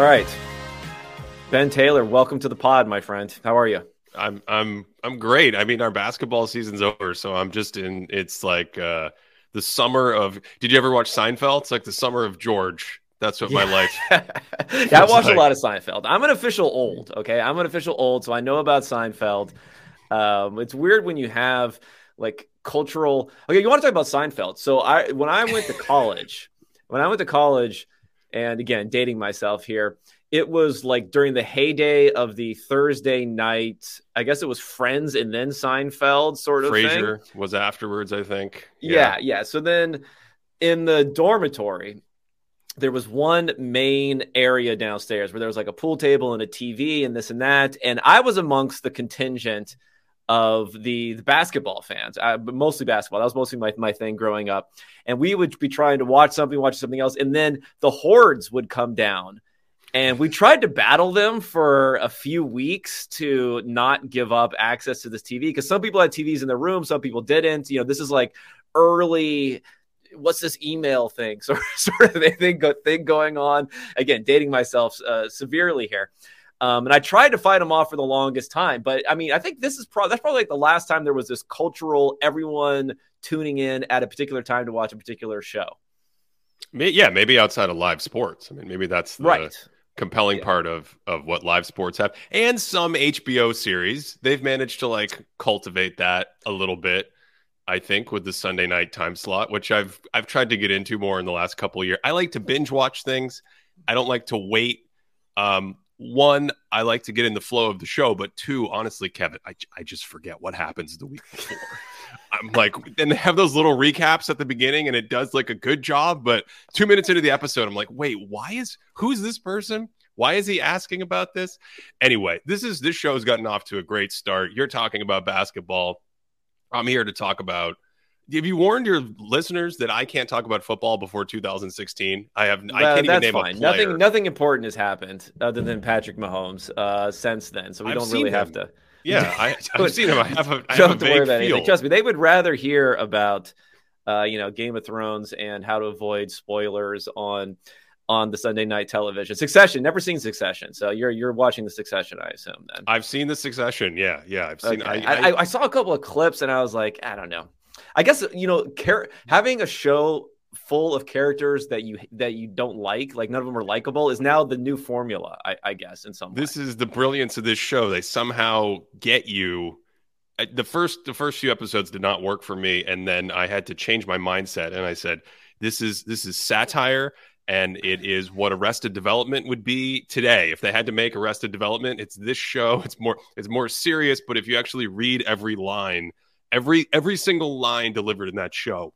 All right. Ben Taylor, welcome to the pod, my friend. How are you? I'm I'm I'm great. I mean, our basketball season's over, so I'm just in. It's like uh, the summer of. Did you ever watch Seinfeld? It's like the summer of George. That's what yeah. my life. yeah, I watched like. a lot of Seinfeld. I'm an official old. Okay, I'm an official old, so I know about Seinfeld. Um, it's weird when you have like cultural. Okay, you want to talk about Seinfeld? So I when I went to college, when I went to college, and again dating myself here it was like during the heyday of the Thursday night. I guess it was Friends and then Seinfeld sort of. Frasier thing. was afterwards, I think. Yeah. yeah, yeah. So then in the dormitory, there was one main area downstairs where there was like a pool table and a TV and this and that. And I was amongst the contingent of the, the basketball fans, uh, but mostly basketball. That was mostly my, my thing growing up. And we would be trying to watch something, watch something else. And then the hordes would come down and we tried to battle them for a few weeks to not give up access to this TV because some people had TVs in their room, some people didn't. You know, this is like early what's this email thing sort of, sort of thing, thing going on again dating myself uh, severely here um, and i tried to fight them off for the longest time but i mean i think this is probably that's probably like the last time there was this cultural everyone tuning in at a particular time to watch a particular show. Yeah maybe outside of live sports. I mean maybe that's the, right. compelling yeah. part of of what live sports have. And some HBO series they've managed to like cultivate that a little bit I think with the Sunday night time slot which I've I've tried to get into more in the last couple of years I like to binge watch things. I don't like to wait um one I like to get in the flow of the show but two honestly Kevin I I just forget what happens the week before I'm like, and they have those little recaps at the beginning, and it does like a good job. But two minutes into the episode, I'm like, wait, why is who's this person? Why is he asking about this? Anyway, this is this show's gotten off to a great start. You're talking about basketball. I'm here to talk about. Have you warned your listeners that I can't talk about football before 2016? I have. Well, I can't even name fine. a player. Nothing. Nothing important has happened other than Patrick Mahomes uh, since then, so we I've don't really have to. Yeah, I, have seen him. I have a, I have a vague feel. Trust me, they would rather hear about, uh, you know, Game of Thrones and how to avoid spoilers on on the Sunday night television. Succession, never seen Succession, so you're you're watching the Succession, I assume. Then I've seen the Succession. Yeah, yeah, I've seen. Okay. I, I, I, saw a couple of clips, and I was like, I don't know. I guess you know, having a show full of characters that you that you don't like, like none of them are likable, is now the new formula, I, I guess. In some, this way. is the brilliance of this show. They somehow get you. The first the first few episodes did not work for me, and then I had to change my mindset, and I said, "This is this is satire." And it is what Arrested Development would be today. If they had to make Arrested Development, it's this show. It's more it's more serious, but if you actually read every line, every every single line delivered in that show,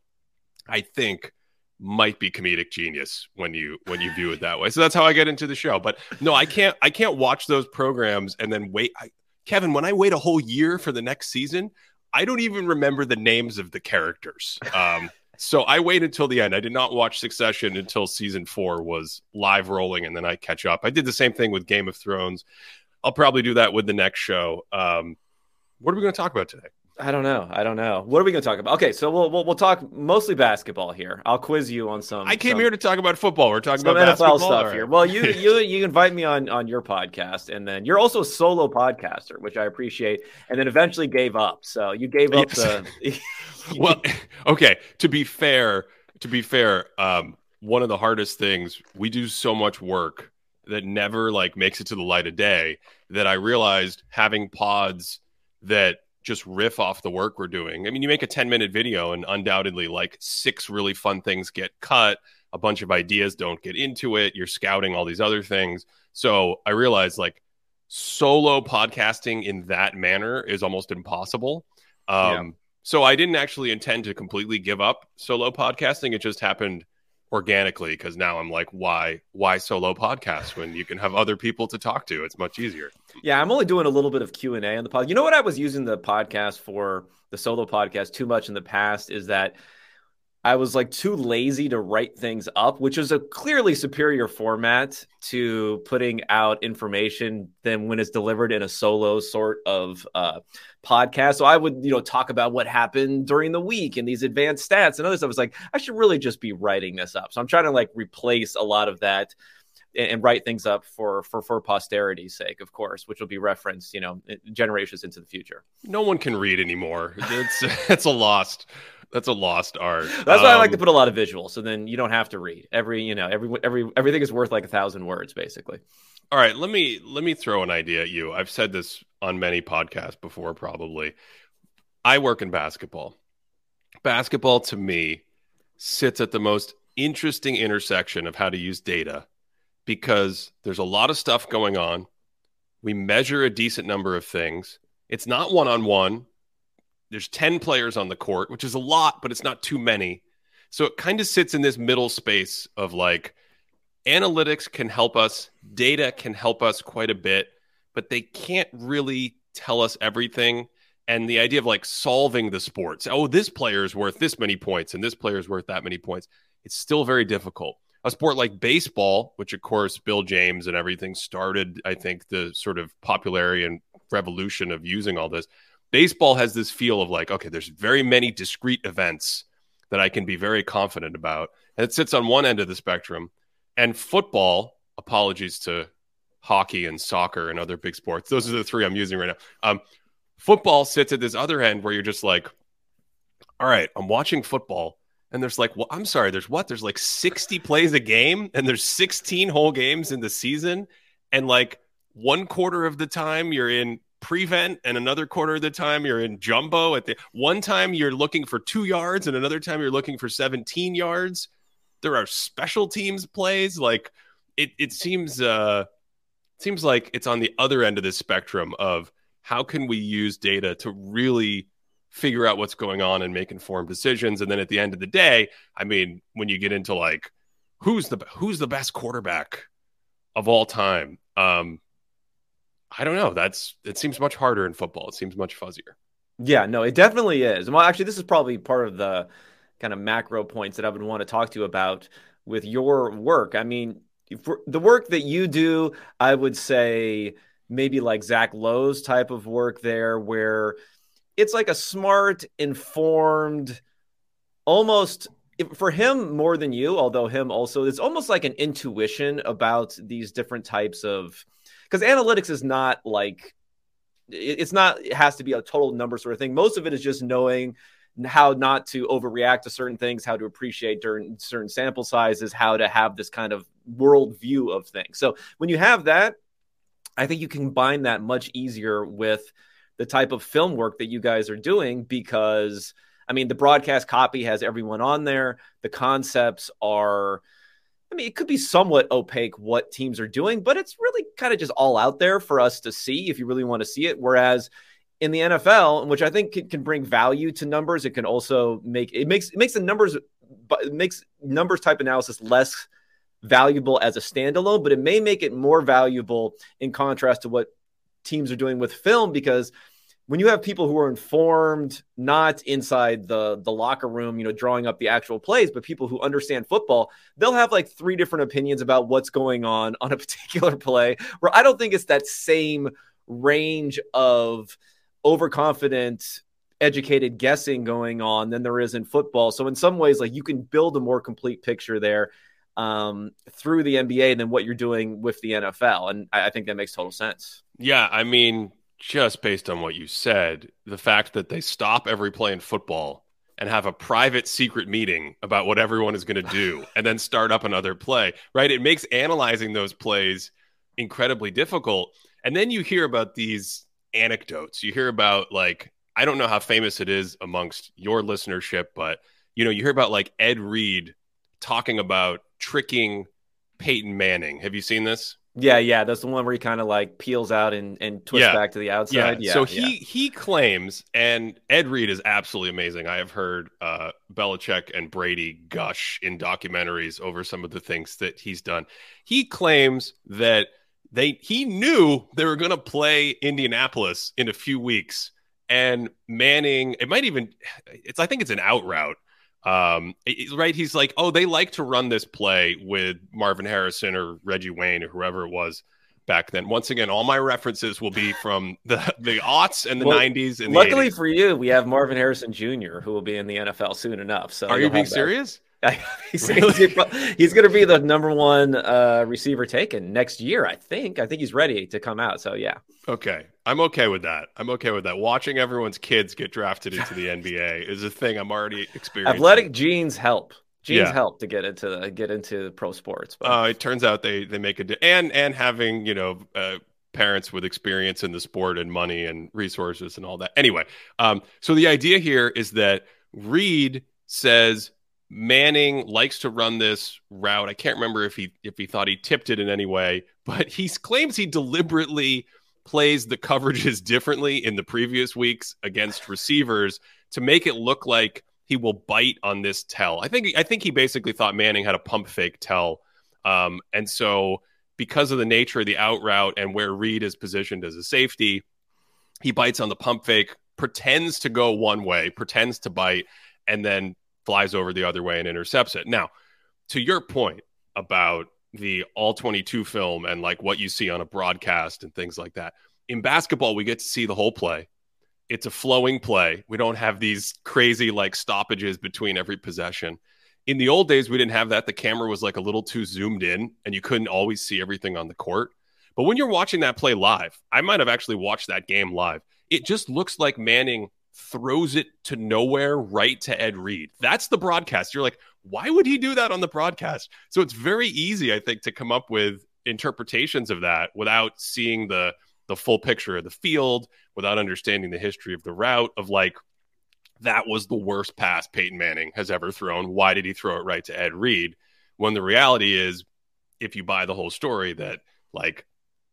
I think might be comedic genius when you when you view it that way. So that's how I get into the show. But no, I can't I can't watch those programs and then wait. I, Kevin, when I wait a whole year for the next season, I don't even remember the names of the characters. Um, so I wait until the end. I did not watch Succession until season four was live rolling, and then I catch up. I did the same thing with Game of Thrones. I'll probably do that with the next show. Um, what are we going to talk about today? I don't know. I don't know. What are we going to talk about? Okay, so we'll, we'll, we'll talk mostly basketball here. I'll quiz you on some. I came some, here to talk about football. We're talking about NFL stuff or? here. Well, you you you invite me on on your podcast, and then you're also a solo podcaster, which I appreciate. And then eventually gave up. So you gave up yes. the. well, okay. To be fair, to be fair, um, one of the hardest things we do so much work that never like makes it to the light of day that I realized having pods that just riff off the work we're doing. I mean, you make a 10 minute video and undoubtedly like six really fun things get cut, a bunch of ideas don't get into it, you're scouting all these other things. So I realized like solo podcasting in that manner is almost impossible. Um, yeah. So I didn't actually intend to completely give up solo podcasting. It just happened organically because now I'm like, why why solo podcast when you can have other people to talk to? It's much easier. Yeah, I'm only doing a little bit of Q and A on the pod. You know what I was using the podcast for the solo podcast too much in the past is that I was like too lazy to write things up, which is a clearly superior format to putting out information than when it's delivered in a solo sort of uh, podcast. So I would, you know, talk about what happened during the week and these advanced stats and other stuff. It's like I should really just be writing this up. So I'm trying to like replace a lot of that and, and write things up for for for posterity's sake, of course, which will be referenced, you know, generations into the future. No one can read anymore. It's it's a lost that's a lost art. That's why I like to um, put a lot of visuals, so then you don't have to read every. You know, every every everything is worth like a thousand words, basically. All right, let me let me throw an idea at you. I've said this on many podcasts before, probably. I work in basketball. Basketball to me sits at the most interesting intersection of how to use data because there's a lot of stuff going on. We measure a decent number of things. It's not one on one there's 10 players on the court, which is a lot, but it's not too many. So it kind of sits in this middle space of like analytics can help us, data can help us quite a bit, but they can't really tell us everything. And the idea of like solving the sports, oh, this player is worth this many points and this player is worth that many points, it's still very difficult. A sport like baseball, which of course Bill James and everything started, I think, the sort of popularity and revolution of using all this baseball has this feel of like, okay, there's very many discrete events that I can be very confident about. And it sits on one end of the spectrum. And football, apologies to hockey and soccer and other big sports. Those are the three I'm using right now. Um, football sits at this other end where you're just like, all right, I'm watching football. And there's like, well, I'm sorry, there's what? There's like 60 plays a game, and there's 16 whole games in the season. And like one quarter of the time you're in prevent and another quarter of the time you're in jumbo at the one time you're looking for 2 yards and another time you're looking for 17 yards there are special teams plays like it it seems uh seems like it's on the other end of the spectrum of how can we use data to really figure out what's going on and make informed decisions and then at the end of the day i mean when you get into like who's the who's the best quarterback of all time um I don't know. That's it seems much harder in football. It seems much fuzzier. Yeah, no, it definitely is. Well, actually, this is probably part of the kind of macro points that I would want to talk to you about with your work. I mean, the work that you do, I would say maybe like Zach Lowe's type of work there, where it's like a smart, informed, almost for him more than you, although him also, it's almost like an intuition about these different types of because analytics is not like it's not it has to be a total number sort of thing. Most of it is just knowing how not to overreact to certain things, how to appreciate during certain sample sizes, how to have this kind of world view of things. So when you have that, I think you combine that much easier with the type of film work that you guys are doing because I mean the broadcast copy has everyone on there. The concepts are I mean, it could be somewhat opaque what teams are doing, but it's really kind of just all out there for us to see if you really want to see it. Whereas in the NFL, which I think can, bring value to numbers, it can also make it makes it makes the numbers but it makes numbers type analysis less valuable as a standalone, but it may make it more valuable in contrast to what teams are doing with film because when you have people who are informed, not inside the the locker room, you know, drawing up the actual plays, but people who understand football, they'll have like three different opinions about what's going on on a particular play. Where I don't think it's that same range of overconfident educated guessing going on than there is in football. So in some ways, like you can build a more complete picture there um, through the NBA than what you're doing with the NFL, and I, I think that makes total sense. Yeah, I mean, just based on what you said, the fact that they stop every play in football and have a private secret meeting about what everyone is going to do and then start up another play, right? It makes analyzing those plays incredibly difficult. And then you hear about these anecdotes. You hear about like I don't know how famous it is amongst your listenership, but you know, you hear about like Ed Reed talking about tricking Peyton Manning. Have you seen this? Yeah, yeah, that's the one where he kind of like peels out and, and twists yeah. back to the outside. Yeah. yeah so he yeah. he claims, and Ed Reed is absolutely amazing. I have heard uh, Belichick and Brady gush in documentaries over some of the things that he's done. He claims that they he knew they were going to play Indianapolis in a few weeks, and Manning. It might even it's I think it's an out route um, right? He's like, oh, they like to run this play with Marvin Harrison or Reggie Wayne or whoever it was back then. Once again, all my references will be from the the aughts and the well, 90s. And luckily 80s. for you, we have Marvin Harrison Jr., who will be in the NFL soon enough. So are you being serious? he's, he's going to be the number one uh, receiver taken next year. I think. I think he's ready to come out. So yeah. Okay, I'm okay with that. I'm okay with that. Watching everyone's kids get drafted into the NBA is a thing I'm already experiencing. Athletic genes help. Genes yeah. help to get into the, get into pro sports. But... Uh, it turns out they they make a and and having you know. Uh, parents with experience in the sport and money and resources and all that. Anyway, um, so the idea here is that Reed says Manning likes to run this route. I can't remember if he if he thought he tipped it in any way, but he claims he deliberately plays the coverages differently in the previous weeks against receivers to make it look like he will bite on this tell. I think I think he basically thought Manning had a pump fake tell, um, and so because of the nature of the out route and where Reed is positioned as a safety, he bites on the pump fake, pretends to go one way, pretends to bite, and then flies over the other way and intercepts it. Now, to your point about the all 22 film and like what you see on a broadcast and things like that. In basketball, we get to see the whole play. It's a flowing play. We don't have these crazy like stoppages between every possession. In the old days, we didn't have that. The camera was like a little too zoomed in and you couldn't always see everything on the court. But when you're watching that play live, I might have actually watched that game live. It just looks like Manning throws it to nowhere right to Ed Reed. That's the broadcast. You're like, why would he do that on the broadcast? So it's very easy, I think, to come up with interpretations of that without seeing the the full picture of the field, without understanding the history of the route of like that was the worst pass Peyton Manning has ever thrown. Why did he throw it right to Ed Reed? When the reality is, if you buy the whole story, that like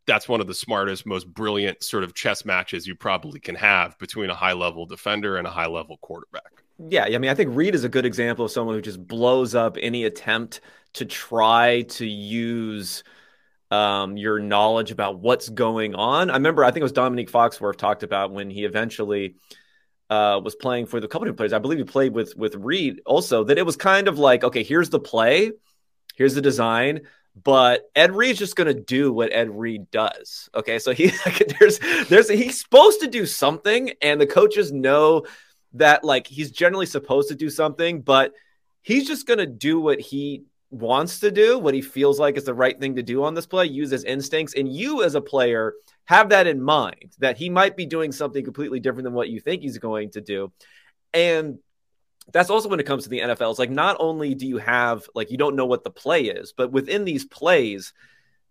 that's one of the smartest, most brilliant sort of chess matches you probably can have between a high level defender and a high level quarterback. Yeah, I mean, I think Reed is a good example of someone who just blows up any attempt to try to use um, your knowledge about what's going on. I remember, I think it was Dominique Foxworth talked about when he eventually uh, was playing for the couple of players. I believe he played with with Reed also. That it was kind of like, okay, here's the play, here's the design but Ed Reed's just going to do what Ed Reed does. Okay, so he there's there's he's supposed to do something, and the coaches know that like he's generally supposed to do something, but he's just going to do what he wants to do, what he feels like is the right thing to do on this play, use his instincts, and you as a player have that in mind that he might be doing something completely different than what you think he's going to do, and that's also when it comes to the NFL. It's like not only do you have like you don't know what the play is, but within these plays,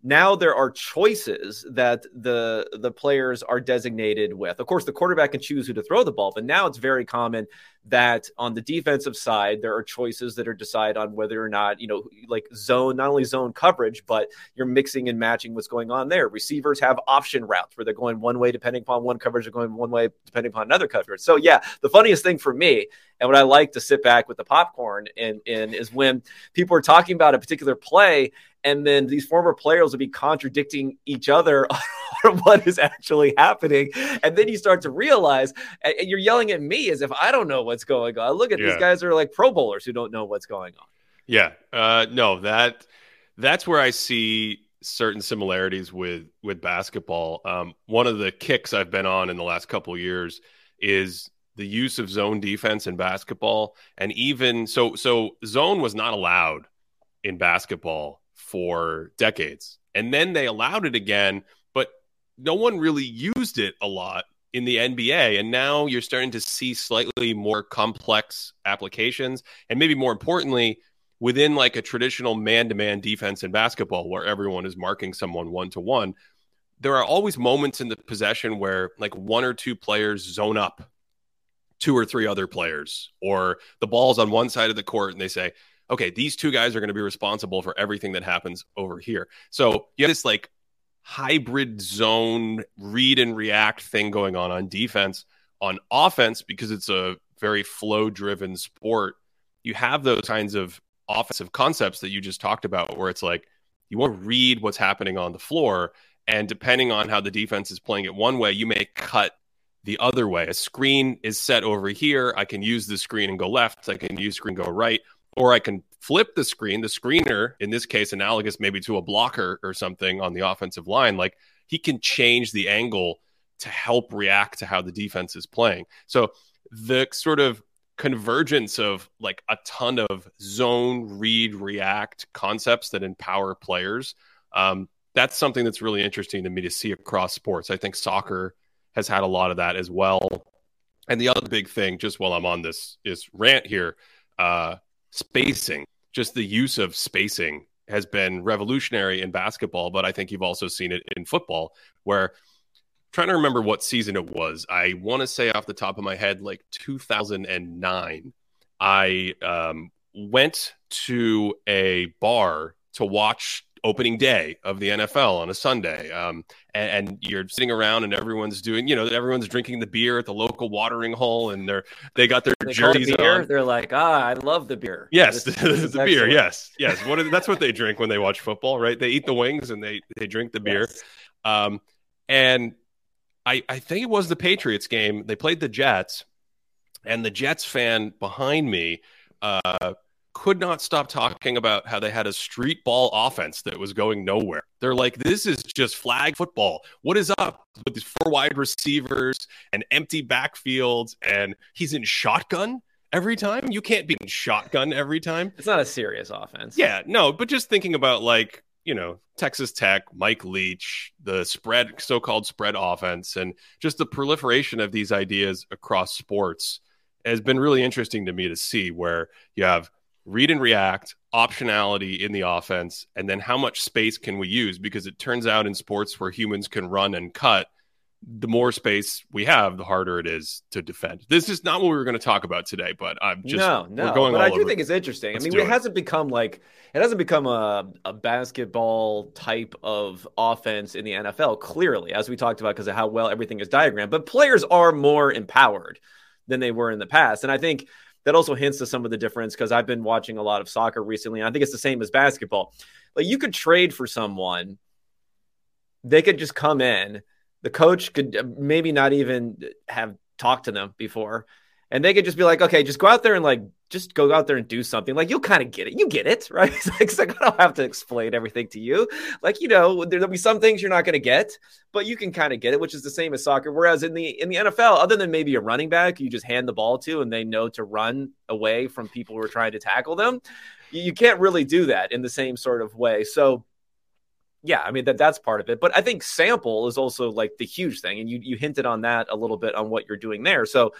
now there are choices that the the players are designated with. Of course, the quarterback can choose who to throw the ball, but now it's very common that on the defensive side there are choices that are decided on whether or not you know like zone not only zone coverage but you're mixing and matching what's going on there receivers have option routes where they're going one way depending upon one coverage or going one way depending upon another coverage so yeah the funniest thing for me and what i like to sit back with the popcorn and in is when people are talking about a particular play and then these former players will be contradicting each other on what is actually happening. And then you start to realize and you're yelling at me as if i don't know what's going on. Look at yeah. these guys are like pro bowlers who don't know what's going on. Yeah. Uh, no that that's where i see certain similarities with with basketball. Um, one of the kicks i've been on in the last couple years is the use of zone defense in basketball. And even so so zone was not allowed in basketball for decades. And then they allowed it again, but no one really used it a lot in the NBA. And now you're starting to see slightly more complex applications. And maybe more importantly, within like a traditional man to man defense in basketball where everyone is marking someone one to one, there are always moments in the possession where like one or two players zone up two or three other players, or the ball's on one side of the court and they say, okay, these two guys are going to be responsible for everything that happens over here. So you have this like hybrid zone read and react thing going on on defense. On offense, because it's a very flow driven sport, you have those kinds of offensive concepts that you just talked about where it's like you want to read what's happening on the floor. And depending on how the defense is playing it one way, you may cut the other way. A screen is set over here. I can use the screen and go left. I can use screen go right or I can flip the screen, the screener, in this case, analogous maybe to a blocker or something on the offensive line. Like he can change the angle to help react to how the defense is playing. So the sort of convergence of like a ton of zone, read, react concepts that empower players. Um, that's something that's really interesting to me to see across sports. I think soccer has had a lot of that as well. And the other big thing, just while I'm on this, is rant here. Uh, spacing, just the use of spacing has been revolutionary in basketball, but I think you've also seen it in football, where trying to remember what season it was. I want to say off the top of my head, like 2009. I um, went to a bar to watch opening day of the NFL on a Sunday. Um, and, and, you're sitting around and everyone's doing, you know, everyone's drinking the beer at the local watering hole and they're, they got their they jerseys the beer. on. They're like, ah, I love the beer. Yes, this, this the beer. Yes, yes. What are, that's what they drink when they watch football, right? They eat the wings and they, they drink the beer. Yes. Um, and I, I think it was the Patriots game. They played the Jets and the Jets fan behind me, uh, could not stop talking about how they had a street ball offense that was going nowhere. They're like, this is just flag football. What is up with these four wide receivers and empty backfields? And he's in shotgun every time. You can't be in shotgun every time. It's not a serious offense. Yeah, no, but just thinking about like, you know, Texas Tech, Mike Leach, the spread, so called spread offense, and just the proliferation of these ideas across sports has been really interesting to me to see where you have read and react, optionality in the offense, and then how much space can we use? Because it turns out in sports where humans can run and cut, the more space we have, the harder it is to defend. This is not what we were going to talk about today, but I'm just no, no. going but I do think it's interesting. Let's I mean, it, it hasn't become like it hasn't become a a basketball type of offense in the NFL. Clearly, as we talked about, because of how well everything is diagrammed, but players are more empowered than they were in the past, and I think that also hints to some of the difference because I've been watching a lot of soccer recently. And I think it's the same as basketball. Like you could trade for someone, they could just come in. The coach could uh, maybe not even have talked to them before, and they could just be like, okay, just go out there and like just go out there and do something. Like you'll kind of get it. You get it, right? It's like, it's like I don't have to explain everything to you. Like you know, there'll be some things you're not going to get, but you can kind of get it, which is the same as soccer. Whereas in the in the NFL, other than maybe a running back, you just hand the ball to and they know to run away from people who are trying to tackle them. You can't really do that in the same sort of way. So yeah, I mean that that's part of it. But I think sample is also like the huge thing, and you you hinted on that a little bit on what you're doing there. So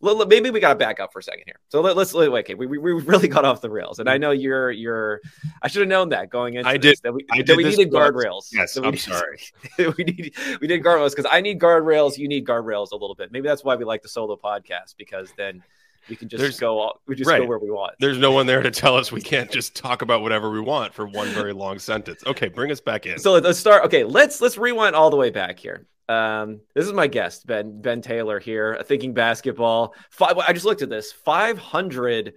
maybe we got to back up for a second here. So let, us wait. Okay, we, we really got off the rails, and I mm. know you're you're. I should have known that going into. I did. That we, I did we needed guardrails. Yes, I'm need, sorry. we need we need guardrails because I need guardrails. You need guardrails a little bit. Maybe that's why we like the solo podcast because then we can just There's, go. We just right. go where we want. There's no one there to tell us we can't just talk about whatever we want for one very long sentence. Okay, bring us back in. So let's start. Okay, let's let's rewind all the way back here. Um, this is my guest, Ben Ben Taylor here, thinking basketball. Five, I just looked at this: five hundred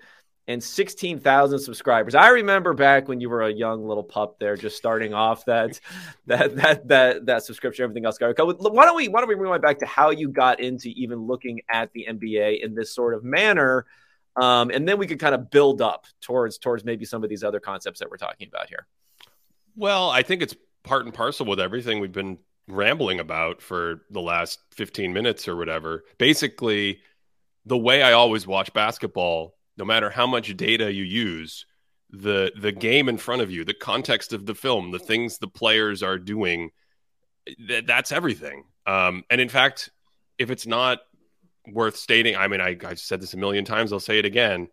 and sixteen thousand subscribers. I remember back when you were a young little pup there, just starting off that that that that that subscription. Everything else. Why don't we why don't we rewind back to how you got into even looking at the NBA in this sort of manner? Um, and then we could kind of build up towards towards maybe some of these other concepts that we're talking about here. Well, I think it's part and parcel with everything we've been rambling about for the last 15 minutes or whatever. Basically, the way I always watch basketball, no matter how much data you use, the the game in front of you, the context of the film, the things the players are doing, th- that's everything. Um, and in fact, if it's not worth stating, I mean, I, I've said this a million times, I'll say it again.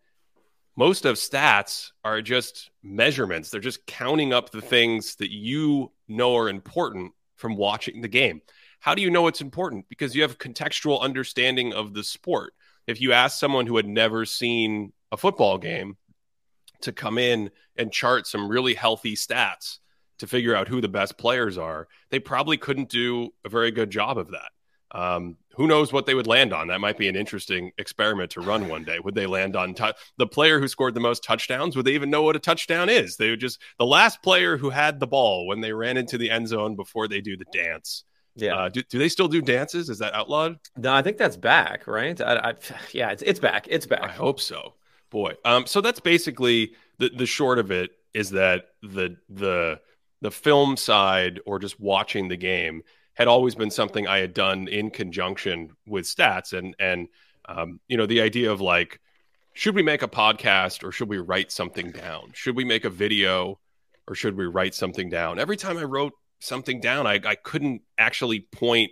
Most of stats are just measurements. They're just counting up the things that you know are important from watching the game. How do you know it's important? Because you have contextual understanding of the sport. If you ask someone who had never seen a football game to come in and chart some really healthy stats to figure out who the best players are, they probably couldn't do a very good job of that. Um, who knows what they would land on? That might be an interesting experiment to run one day. Would they land on t- the player who scored the most touchdowns? Would they even know what a touchdown is? They would just the last player who had the ball when they ran into the end zone before they do the dance. Yeah. Uh, do, do they still do dances? Is that outlawed? No, I think that's back, right? I, I, yeah, it's, it's back. It's back. I hope so. Boy. Um, so that's basically the, the short of it is that the the the film side or just watching the game had always been something I had done in conjunction with stats and and um, you know the idea of like should we make a podcast or should we write something down? Should we make a video or should we write something down? Every time I wrote something down, I, I couldn't actually point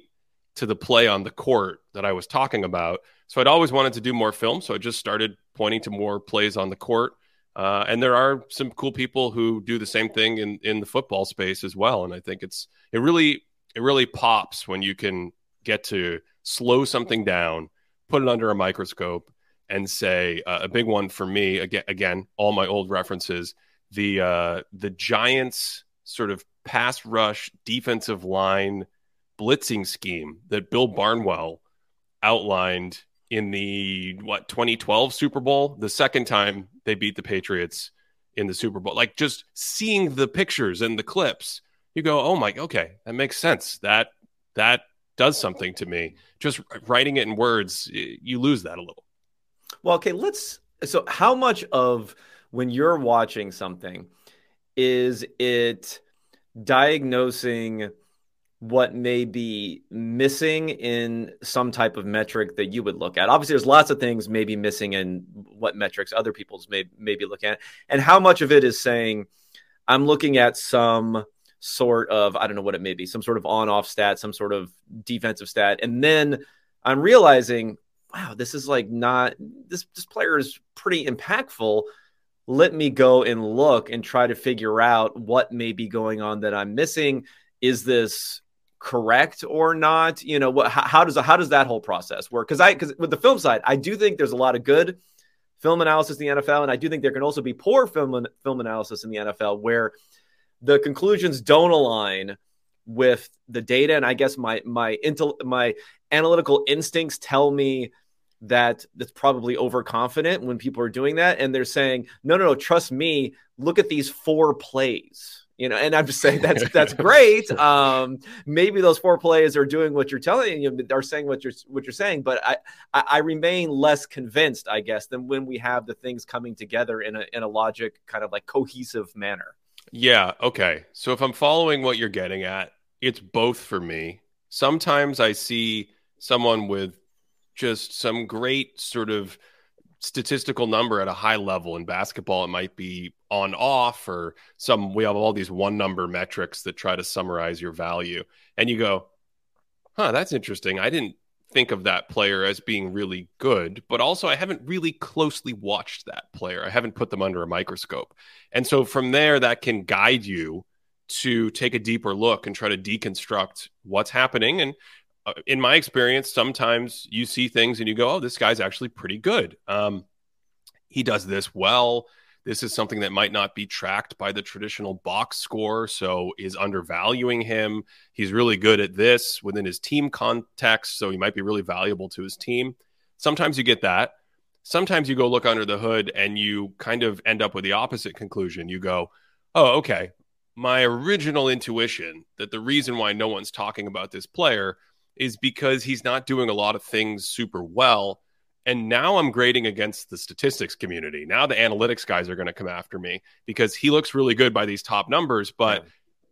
to the play on the court that I was talking about. So I'd always wanted to do more film. So I just started pointing to more plays on the court. Uh, and there are some cool people who do the same thing in, in the football space as well. And I think it's it really it really pops when you can get to slow something down, put it under a microscope, and say uh, a big one for me again again all my old references the uh, the Giants sort of pass rush defensive line blitzing scheme that Bill Barnwell outlined in the what 2012 Super Bowl? The second time they beat the Patriots in the Super Bowl. Like just seeing the pictures and the clips you go oh my okay that makes sense that that does something to me just writing it in words you lose that a little well, okay, let's. So, how much of when you're watching something is it diagnosing what may be missing in some type of metric that you would look at? Obviously, there's lots of things maybe missing in what metrics other people's may, may be looking at. And how much of it is saying, I'm looking at some sort of, I don't know what it may be, some sort of on off stat, some sort of defensive stat. And then I'm realizing, wow, this is like not this this player is pretty impactful. Let me go and look and try to figure out what may be going on that I'm missing. Is this correct or not? You know, what how, how does how does that whole process work? Because I because with the film side, I do think there's a lot of good film analysis in the NFL, and I do think there can also be poor film film analysis in the NFL where the conclusions don't align with the data. And i guess my my intel my analytical instincts tell me that that's probably overconfident when people are doing that. And they're saying no no no trust me look at these four plays you know? And i'm just saying that's that's great. Um maybe those four plays are doing what you're telling you are saying what you're what you're saying but I, I i remain less convinced i guess than when we have the things coming together in a in a logic kind of like cohesive manner yeah okay. So if i'm following what you're getting at it's both for me. Sometimes i see someone with just some great sort of statistical number at a high level in basketball. It might be on off or some we have all these one number metrics that try to summarize your value. And you go huh that's interesting. I didn't think of that player as being really good but also i haven't really closely watched that player i haven't put them under a microscope and so from there that can guide you to take a deeper look and try to deconstruct what's happening and uh, in my experience, sometimes you see things and you go, "Oh, this guy's actually pretty good. Um, he does this well." This is something that might not be tracked by the traditional box score, so is undervaluing him. He's really good at this within his team context, so he might be really valuable to his team. Sometimes you get that. Sometimes you go look under the hood and you kind of end up with the opposite conclusion. You go, "Oh, okay. My original intuition that the reason why no one's talking about this player is because he's not doing a lot of things super well. And now I'm grading against the statistics community. Now the analytics guys are going to come after me because he looks really good by these top numbers, but yeah.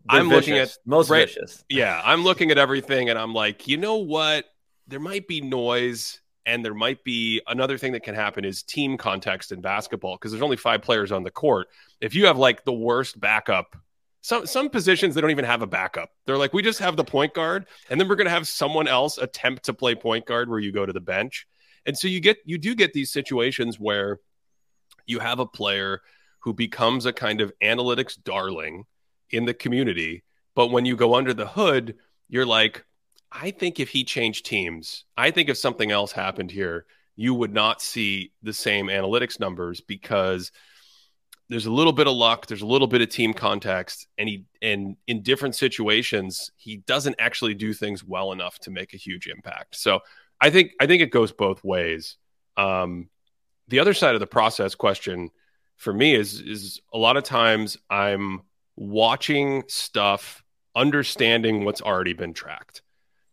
I'm vicious. looking at most right, vicious. Yeah, I'm looking at everything and I'm like, you know what? There might be noise and there might be another thing that can happen is team context in basketball because there's only five players on the court. If you have like the worst backup some some positions they don't even have a backup. They're like, we just have the point guard, and then we're going to have someone else attempt to play point guard where you go to the bench. And so you get you do get these situations where you have a player who becomes a kind of analytics darling in the community, but when you go under the hood, you're like, I think if he changed teams, I think if something else happened here, you would not see the same analytics numbers because there's a little bit of luck, there's a little bit of team context, and he and in different situations, he doesn't actually do things well enough to make a huge impact. So I think I think it goes both ways. Um, the other side of the process question for me is is a lot of times I'm watching stuff, understanding what's already been tracked.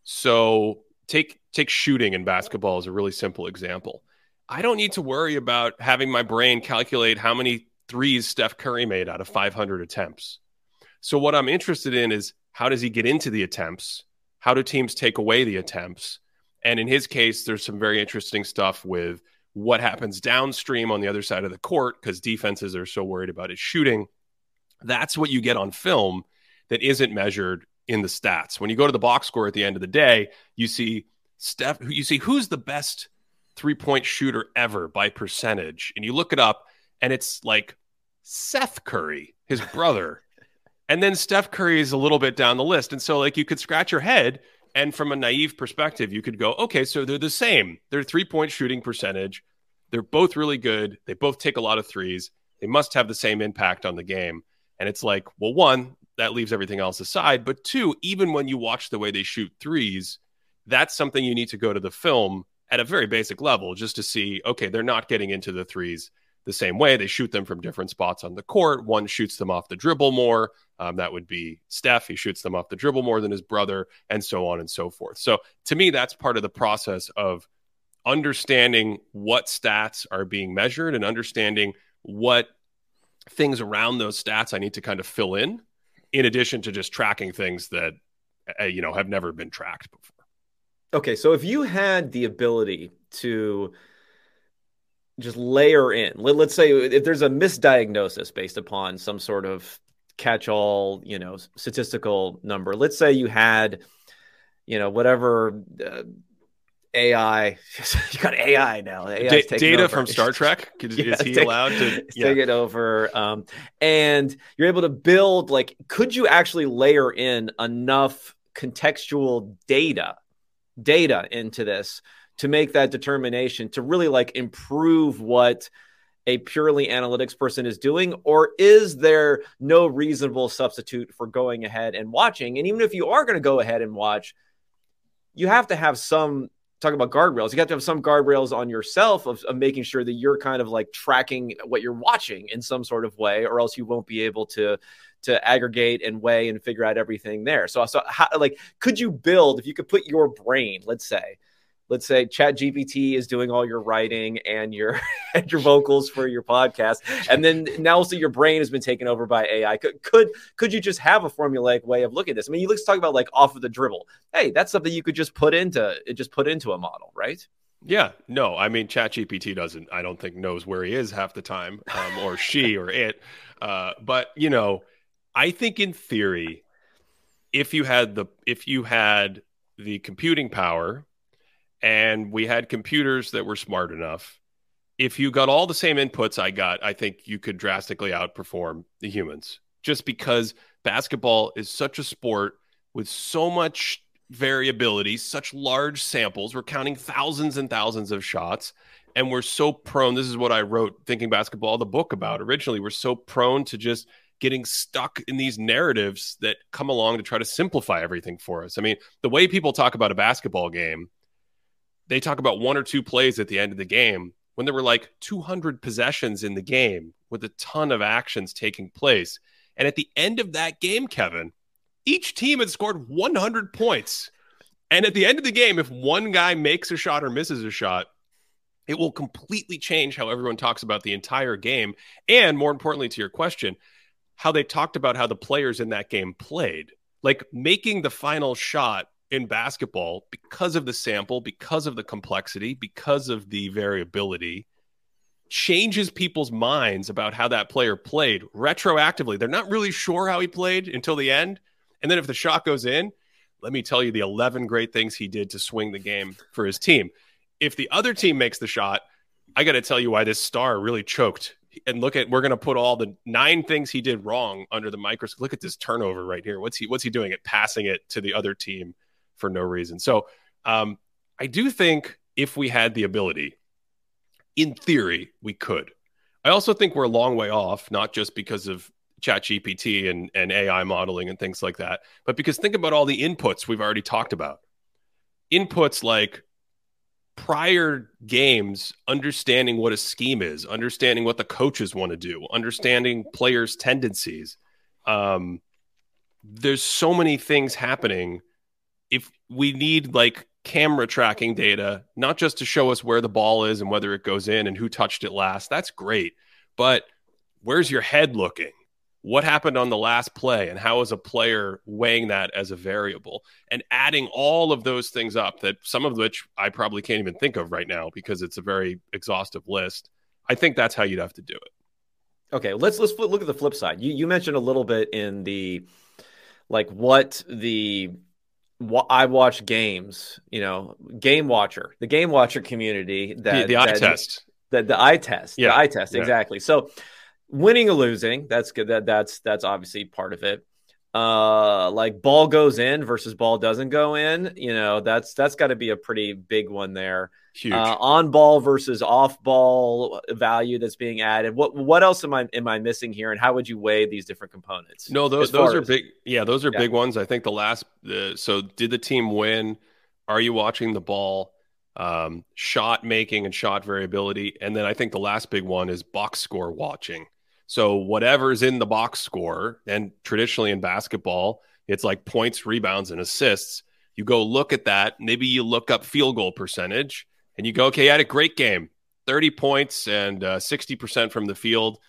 So take take shooting in basketball as a really simple example. I don't need to worry about having my brain calculate how many threes Steph Curry made out of 500 attempts. So what I'm interested in is how does he get into the attempts? How do teams take away the attempts? And in his case, there's some very interesting stuff with what happens downstream on the other side of the court because defenses are so worried about his shooting. That's what you get on film that isn't measured in the stats. When you go to the box score at the end of the day, you see Steph, you see who's the best three point shooter ever by percentage, and you look it up, and it's like Seth Curry, his brother. and then Steph Curry is a little bit down the list. And so, like, you could scratch your head, and from a naive perspective, you could go, okay, so they're the same. They're three point shooting percentage. They're both really good. They both take a lot of threes. They must have the same impact on the game. And it's like, well, one, that leaves everything else aside. But two, even when you watch the way they shoot threes, that's something you need to go to the film at a very basic level just to see, okay, they're not getting into the threes the same way. They shoot them from different spots on the court. One shoots them off the dribble more. Um, that would be Steph. He shoots them off the dribble more than his brother, and so on and so forth. So to me, that's part of the process of understanding what stats are being measured and understanding what things around those stats I need to kind of fill in, in addition to just tracking things that uh, you know have never been tracked before. Okay, so if you had the ability to just layer in. Let, us say if there's a misdiagnosis based upon some sort of catch-all, you know, statistical number. Let's say you had, you know, whatever uh, AI. you got AI now. D- data over. from Star Trek. Is, yeah, is he take, allowed to yeah. take it over? Um, and you're able to build. Like, could you actually layer in enough contextual data, data into this? To make that determination to really like improve what a purely analytics person is doing? Or is there no reasonable substitute for going ahead and watching? And even if you are going to go ahead and watch you have to have some talk about guardrails you have to have some guardrails on yourself of, of, making sure that you're kind of like tracking what you're watching in some sort of way or else you won't be able to to aggregate and weigh and figure out everything there. So so how, like could you build if you could put your brain let's say let's say chat gpt is doing all your writing and your and your vocals for your podcast. And then now also your brain has been taken over by ai could could could you just have a formulaic way of looking at this? I mean you let's talk about like off of the dribble. Hey that's something you could just put into just put into a model right? Yeah, no, I mean, ChatGPT doesn't, I don't think, knows where he is half the time, um, or she or it. Uh, but you know, I think in theory, if you had the if you had the computing power and we had computers that were smart enough. If you got all the same inputs I got, I think you could drastically outperform the humans just because basketball is such a sport with so much variability, such large samples. We're counting thousands and thousands of shots. And we're so prone. This is what I wrote Thinking Basketball, the book about originally. We're so prone to just getting stuck in these narratives that come along to try to simplify everything for us. I mean, the way people talk about a basketball game they talk about one or two plays at the end of the game when there were like 200 possessions in the game with a ton of actions taking place. And at the end of that game, Kevin, each team had scored 100 points. And at the end of the game, if one guy makes a shot or misses a shot, it will completely change how everyone talks about the entire game. And more importantly, to your question, how they talked about how the players in that game played. Like making the final shot in basketball because of the sample, because of the complexity, because of the variability changes people's minds about how that player played retroactively. They're not really sure how he played until the end. And then if the shot goes in, let me tell you the 11 great things he did to swing the game for his team. If the other team makes the shot, I got to tell you why this star really choked. And look at we're going to put all the nine things he did wrong under the microscope. Look at this turnover right here. What's he what's he doing? It passing it to the other team for no reason. So um, I do think if we had the ability, in theory, we could. I also think we're a long way off, not just because of chat GPT and, and AI modeling and things like that, but because think about all the inputs we've already talked about. Inputs like prior games, understanding what a scheme is, understanding what the coaches want to do, understanding players' tendencies. Um, there's so many things happening if we need like camera tracking data, not just to show us where the ball is and whether it goes in and who touched it last, that's great. But where's your head looking? what happened on the last play and how is a player weighing that as a variable and adding all of those things up that some of which I probably can't even think of right now because it's a very exhaustive list. I think that's how you'd have to do it. Okay, let's let's look at the flip side. You you mentioned a little bit in the like what the I watch games, you know, game watcher, the game watcher community that the, the eye that, test, the, the eye test, yeah. the eye test, yeah. exactly. So winning or losing that's good that that's that's obviously part of it uh like ball goes in versus ball doesn't go in you know that's that's got to be a pretty big one there. Huge. Uh, on ball versus off ball value that's being added what what else am i am i missing here and how would you weigh these different components? No those those are as, big yeah those are yeah. big ones. I think the last uh, so did the team win? Are you watching the ball um shot making and shot variability? And then i think the last big one is box score watching so whatever's in the box score, and traditionally in basketball, it's like points, rebounds, and assists. You go look at that. Maybe you look up field goal percentage, and you go, okay, I had a great game, thirty points and uh, sixty percent from the field.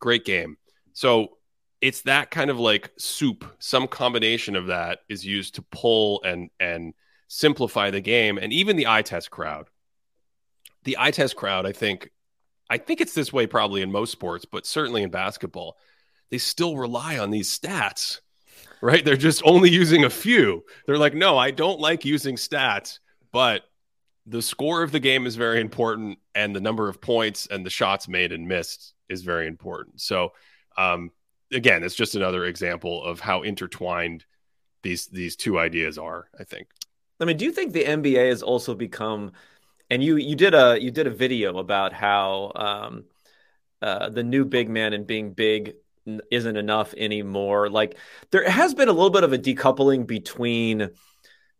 Great game. So it's that kind of like soup. Some combination of that is used to pull and and simplify the game, and even the eye test crowd. The eye test crowd, I think, I think it's this way probably in most sports, but certainly in basketball, they still rely on these stats, right? They're just only using a few. They're like, no, I don't like using stats, but the score of the game is very important, and the number of points and the shots made and missed is very important. So, um, again, it's just another example of how intertwined these these two ideas are. I think. I mean, do you think the NBA has also become and you you did a you did a video about how um, uh, the new big man and being big isn't enough anymore. Like there has been a little bit of a decoupling between,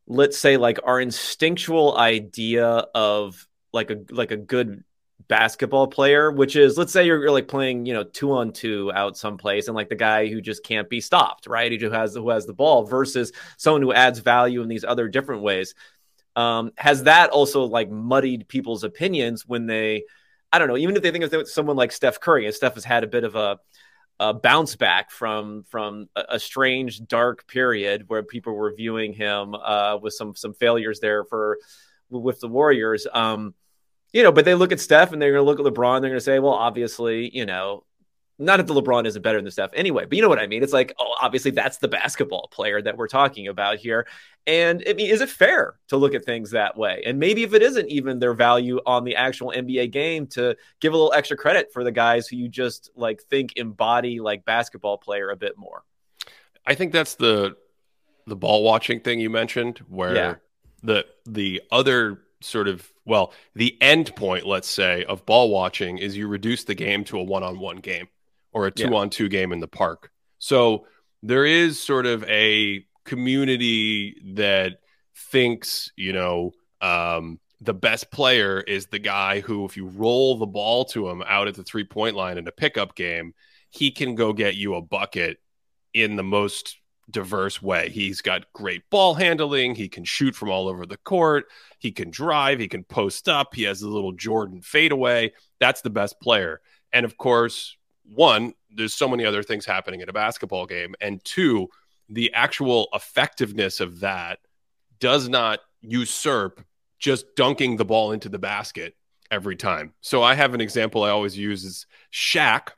let's say, like our instinctual idea of like a like a good basketball player, which is let's say you're, you're like playing, you know, two on two out someplace, and like the guy who just can't be stopped, right? He who has who has the ball versus someone who adds value in these other different ways. Um, has that also like muddied people's opinions when they, I don't know, even if they think of someone like Steph Curry, and Steph has had a bit of a, a bounce back from from a, a, strange dark period where people were viewing him uh, with some some failures there for with the Warriors. Um, you know, but they look at Steph and they're going to look at LeBron. They're going to say, well, obviously, you know, not that the LeBron isn't better than the Steph anyway, but you know what I mean. It's like, oh, obviously that's the basketball player that we're talking about here. And I mean, is it fair to look at things that way? And maybe if it isn't even their value on the actual NBA game, to give a little extra credit for the guys who you just like think embody like basketball player a bit more. I think that's the the ball watching thing you mentioned, where yeah. the the other sort of well, the end point, let's say, of ball watching is you reduce the game to a one on one game or a two on two game in the park. So there is sort of a community that thinks, you know, um, the best player is the guy who, if you roll the ball to him out at the three point line in a pickup game, he can go get you a bucket in the most diverse way. He's got great ball handling. He can shoot from all over the court. He can drive. He can post up. He has a little Jordan fadeaway. That's the best player. And of course, one, there's so many other things happening in a basketball game. And two, the actual effectiveness of that does not usurp just dunking the ball into the basket every time. So I have an example I always use is Shaq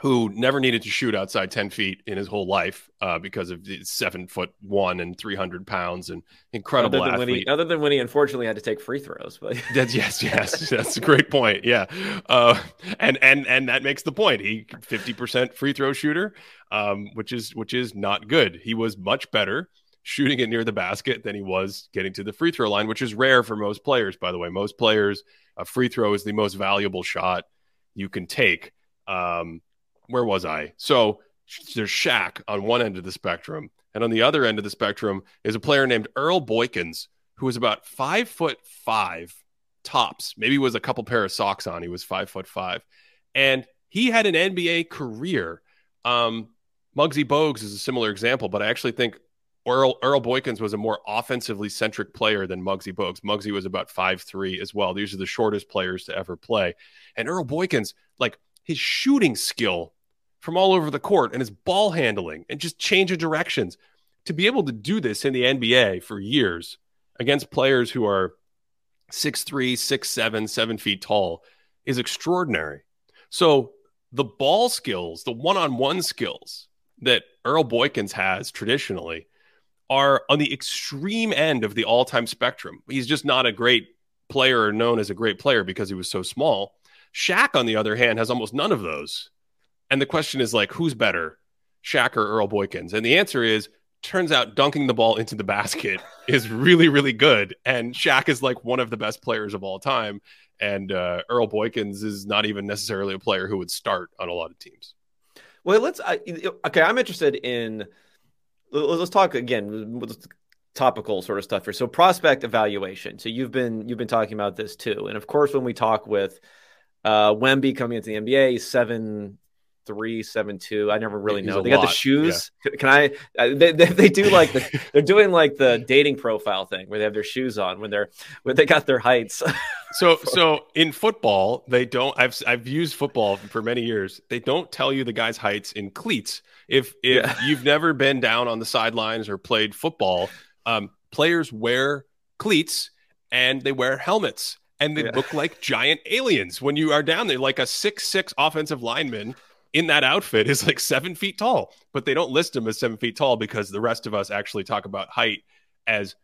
who never needed to shoot outside 10 feet in his whole life uh, because of the seven foot one and 300 pounds and incredible other athlete. He, other than when he unfortunately had to take free throws, but that's yes, yes, that's a great point. Yeah. Uh, and, and, and that makes the point. He 50% free throw shooter, um, which is, which is not good. He was much better shooting it near the basket than he was getting to the free throw line, which is rare for most players, by the way. Most players, a free throw is the most valuable shot you can take. Um, where was I? So there's Shaq on one end of the spectrum, and on the other end of the spectrum is a player named Earl Boykins, who was about five foot five tops. Maybe was a couple pair of socks on. He was five foot five, and he had an NBA career. Um, Muggsy Bogues is a similar example, but I actually think Earl, Earl Boykins was a more offensively centric player than Muggsy Bogues. Muggsy was about five three as well. These are the shortest players to ever play. And Earl Boykins, like his shooting skill from all over the court and his ball handling and just change of directions. To be able to do this in the NBA for years against players who are six three, six seven, seven feet tall is extraordinary. So the ball skills, the one on one skills that Earl Boykins has traditionally are on the extreme end of the all time spectrum. He's just not a great player or known as a great player because he was so small. Shaq, on the other hand, has almost none of those. And the question is like, who's better, Shaq or Earl Boykins? And the answer is, turns out dunking the ball into the basket is really, really good. And Shaq is like one of the best players of all time. And uh, Earl Boykins is not even necessarily a player who would start on a lot of teams. Well, let's. I, okay, I'm interested in. Let's talk again. Topical sort of stuff here. So prospect evaluation. So you've been you've been talking about this too, and of course, when we talk with uh, Wemby coming into the NBA, seven three seven two. I never really know. They got the shoes. Yeah. Can I? Uh, they, they, they, do like the they're doing like the dating profile thing where they have their shoes on when they're when they got their heights. so so in football they don't. I've I've used football for many years. They don't tell you the guy's heights in cleats. If if yeah. you've never been down on the sidelines or played football, um, players wear cleats and they wear helmets and they yeah. look like giant aliens when you are down there, like a six six offensive lineman in that outfit is like seven feet tall, but they don't list him as seven feet tall because the rest of us actually talk about height as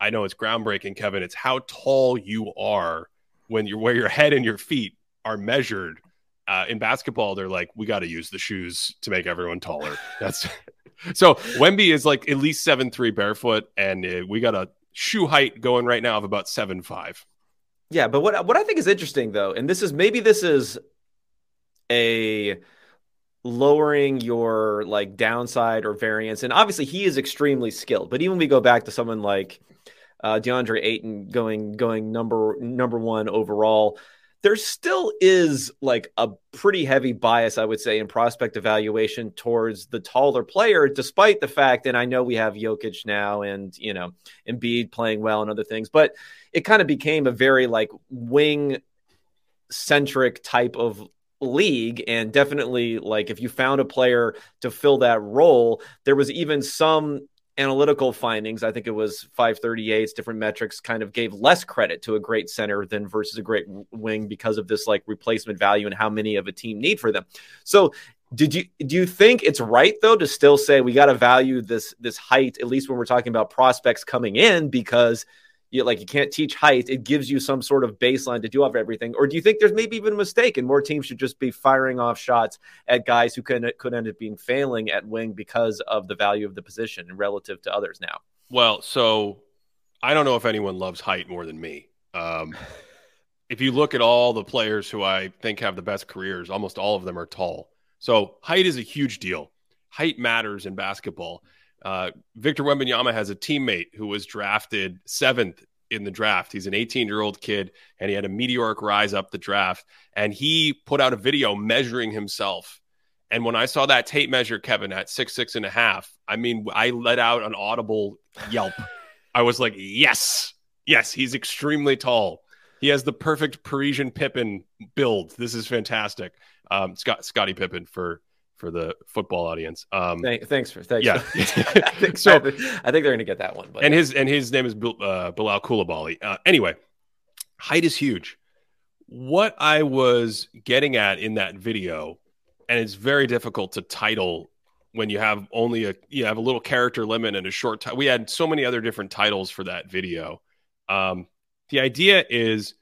I know it's groundbreaking, Kevin. It's how tall you are when you're where your head and your feet are measured. Uh, in basketball, they're like, we got to use the shoes to make everyone taller. That's so Wemby is like at least seven three barefoot, and uh, we got a shoe height going right now of about seven five. Yeah, but what what I think is interesting though, and this is maybe this is a lowering your like downside or variance. And obviously, he is extremely skilled. But even we go back to someone like uh, DeAndre Ayton going going number number one overall, there still is like a pretty heavy bias, I would say, in prospect evaluation towards the taller player, despite the fact, and I know we have Jokic now and you know Embiid playing well and other things, but it kind of became a very like wing centric type of league and definitely like if you found a player to fill that role there was even some analytical findings i think it was 538 different metrics kind of gave less credit to a great center than versus a great wing because of this like replacement value and how many of a team need for them. So did you do you think it's right though to still say we got to value this this height at least when we're talking about prospects coming in because you like you can't teach height. It gives you some sort of baseline to do off everything. Or do you think there's maybe even a mistake and more teams should just be firing off shots at guys who can could end up being failing at wing because of the value of the position relative to others now? Well, so I don't know if anyone loves height more than me. Um, if you look at all the players who I think have the best careers, almost all of them are tall. So height is a huge deal. Height matters in basketball. Uh, Victor Wembanyama has a teammate who was drafted seventh in the draft. He's an 18 year old kid and he had a meteoric rise up the draft. And he put out a video measuring himself. And when I saw that tape measure, Kevin, at six, six and a half, I mean, I let out an audible yelp. I was like, yes, yes, he's extremely tall. He has the perfect Parisian Pippen build. This is fantastic. Um, Scott, Scottie Pippen for for the football audience. Um, Thank, thanks for thanks. Yeah, I think so. I think, they're going to get that one. But. And his and his name is uh, Bilal Coulibaly. Uh, anyway, height is huge. What I was getting at in that video, and it's very difficult to title when you have only a you have a little character limit and a short time. We had so many other different titles for that video. Um, the idea is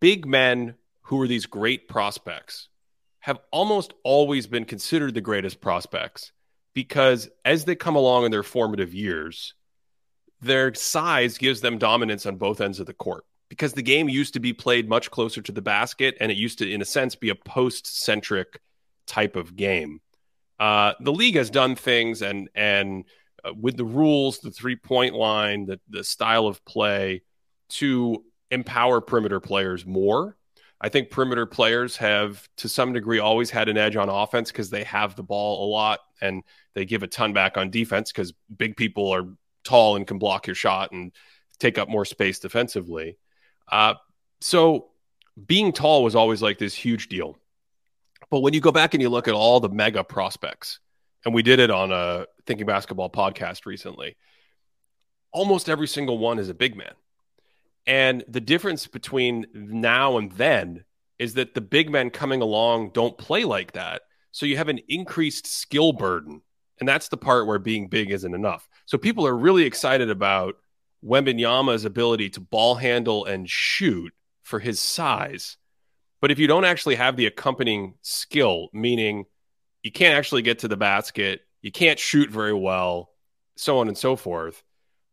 big men who are these great prospects have almost always been considered the greatest prospects because as they come along in their formative years, their size gives them dominance on both ends of the court because the game used to be played much closer to the basket and it used to, in a sense, be a post centric type of game. Uh, the league has done things and, and, uh, with the rules, the three point line, the, the style of play to empower perimeter players more I think perimeter players have, to some degree, always had an edge on offense because they have the ball a lot and they give a ton back on defense because big people are tall and can block your shot and take up more space defensively. Uh, so being tall was always like this huge deal. But when you go back and you look at all the mega prospects, and we did it on a Thinking Basketball podcast recently, almost every single one is a big man. And the difference between now and then is that the big men coming along don't play like that. So you have an increased skill burden. And that's the part where being big isn't enough. So people are really excited about Wembanyama's ability to ball handle and shoot for his size. But if you don't actually have the accompanying skill, meaning you can't actually get to the basket, you can't shoot very well, so on and so forth,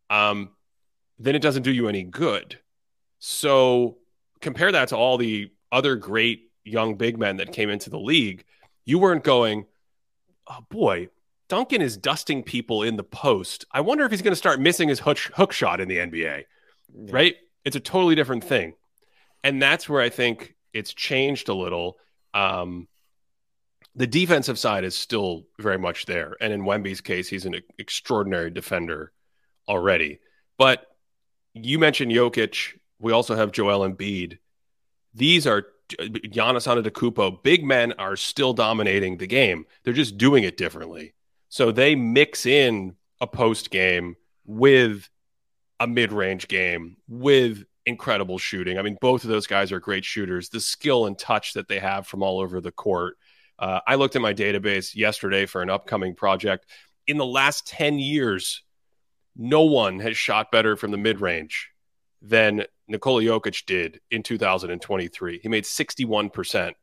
um, then it doesn't do you any good. So compare that to all the other great young big men that came into the league. You weren't going, oh boy, Duncan is dusting people in the post. I wonder if he's going to start missing his hook, hook shot in the NBA, yeah. right? It's a totally different thing. And that's where I think it's changed a little. Um, the defensive side is still very much there. And in Wemby's case, he's an extraordinary defender already. But you mentioned Jokic. We also have Joel Embiid. These are Giannis Antetokounmpo. Big men are still dominating the game. They're just doing it differently. So they mix in a post game with a mid range game with incredible shooting. I mean, both of those guys are great shooters. The skill and touch that they have from all over the court. Uh, I looked at my database yesterday for an upcoming project. In the last 10 years, no one has shot better from the mid range than Nikola Jokic did in 2023. He made 61%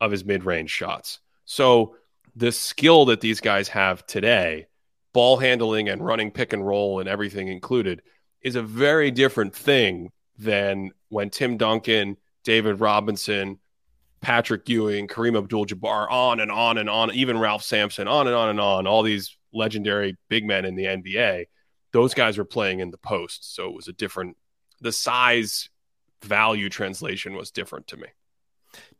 of his mid range shots. So the skill that these guys have today, ball handling and running pick and roll and everything included, is a very different thing than when Tim Duncan, David Robinson, Patrick Ewing, Kareem Abdul Jabbar, on and on and on, even Ralph Sampson, on and on and on, all these legendary big men in the NBA, those guys were playing in the post. So it was a different, the size value translation was different to me.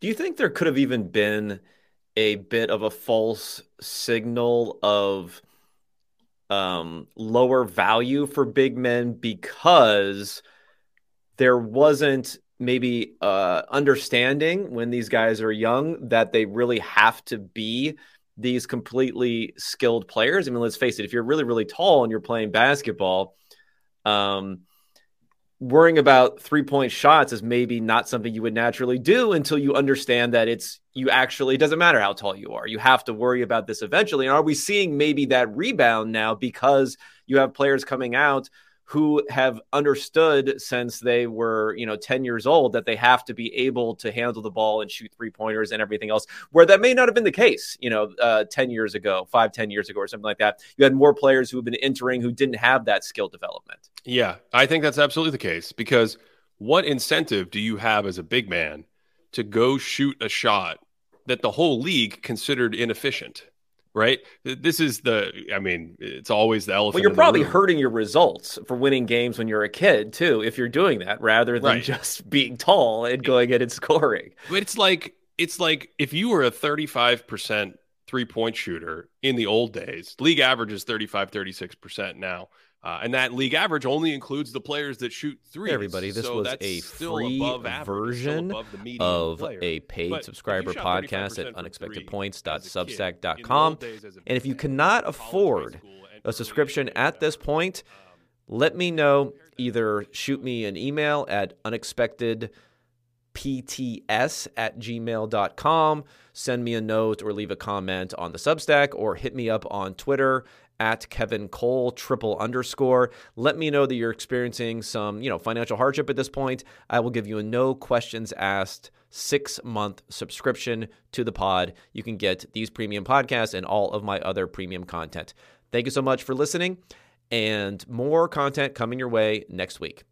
Do you think there could have even been a bit of a false signal of um, lower value for big men because there wasn't maybe uh, understanding when these guys are young that they really have to be these completely skilled players. I mean, let's face it, if you're really, really tall and you're playing basketball, um, worrying about three point shots is maybe not something you would naturally do until you understand that it's you actually it doesn't matter how tall you are. You have to worry about this eventually. And are we seeing maybe that rebound now because you have players coming out who have understood since they were, you know, 10 years old that they have to be able to handle the ball and shoot three pointers and everything else, where that may not have been the case, you know, uh, 10 years ago, five, 10 years ago, or something like that. You had more players who have been entering who didn't have that skill development. Yeah, I think that's absolutely the case because what incentive do you have as a big man to go shoot a shot that the whole league considered inefficient? right? This is the, I mean, it's always the elephant. Well, you're probably hurting your results for winning games when you're a kid too, if you're doing that rather than right. just being tall and going in and scoring. But it's like it's like if you were a 35 percent three point shooter in the old days, league average is 35, 36 percent now. Uh, and that league average only includes the players that shoot three. Everybody, this so was a free version of player. a paid but subscriber podcast at unexpectedpoints.substack.com. And if you cannot afford a subscription at this point, let me know. Either shoot me an email at unexpectedpts at gmail.com, send me a note or leave a comment on the Substack, or hit me up on Twitter at Kevin Cole triple underscore. Let me know that you're experiencing some, you know, financial hardship at this point. I will give you a no questions asked six month subscription to the pod. You can get these premium podcasts and all of my other premium content. Thank you so much for listening and more content coming your way next week.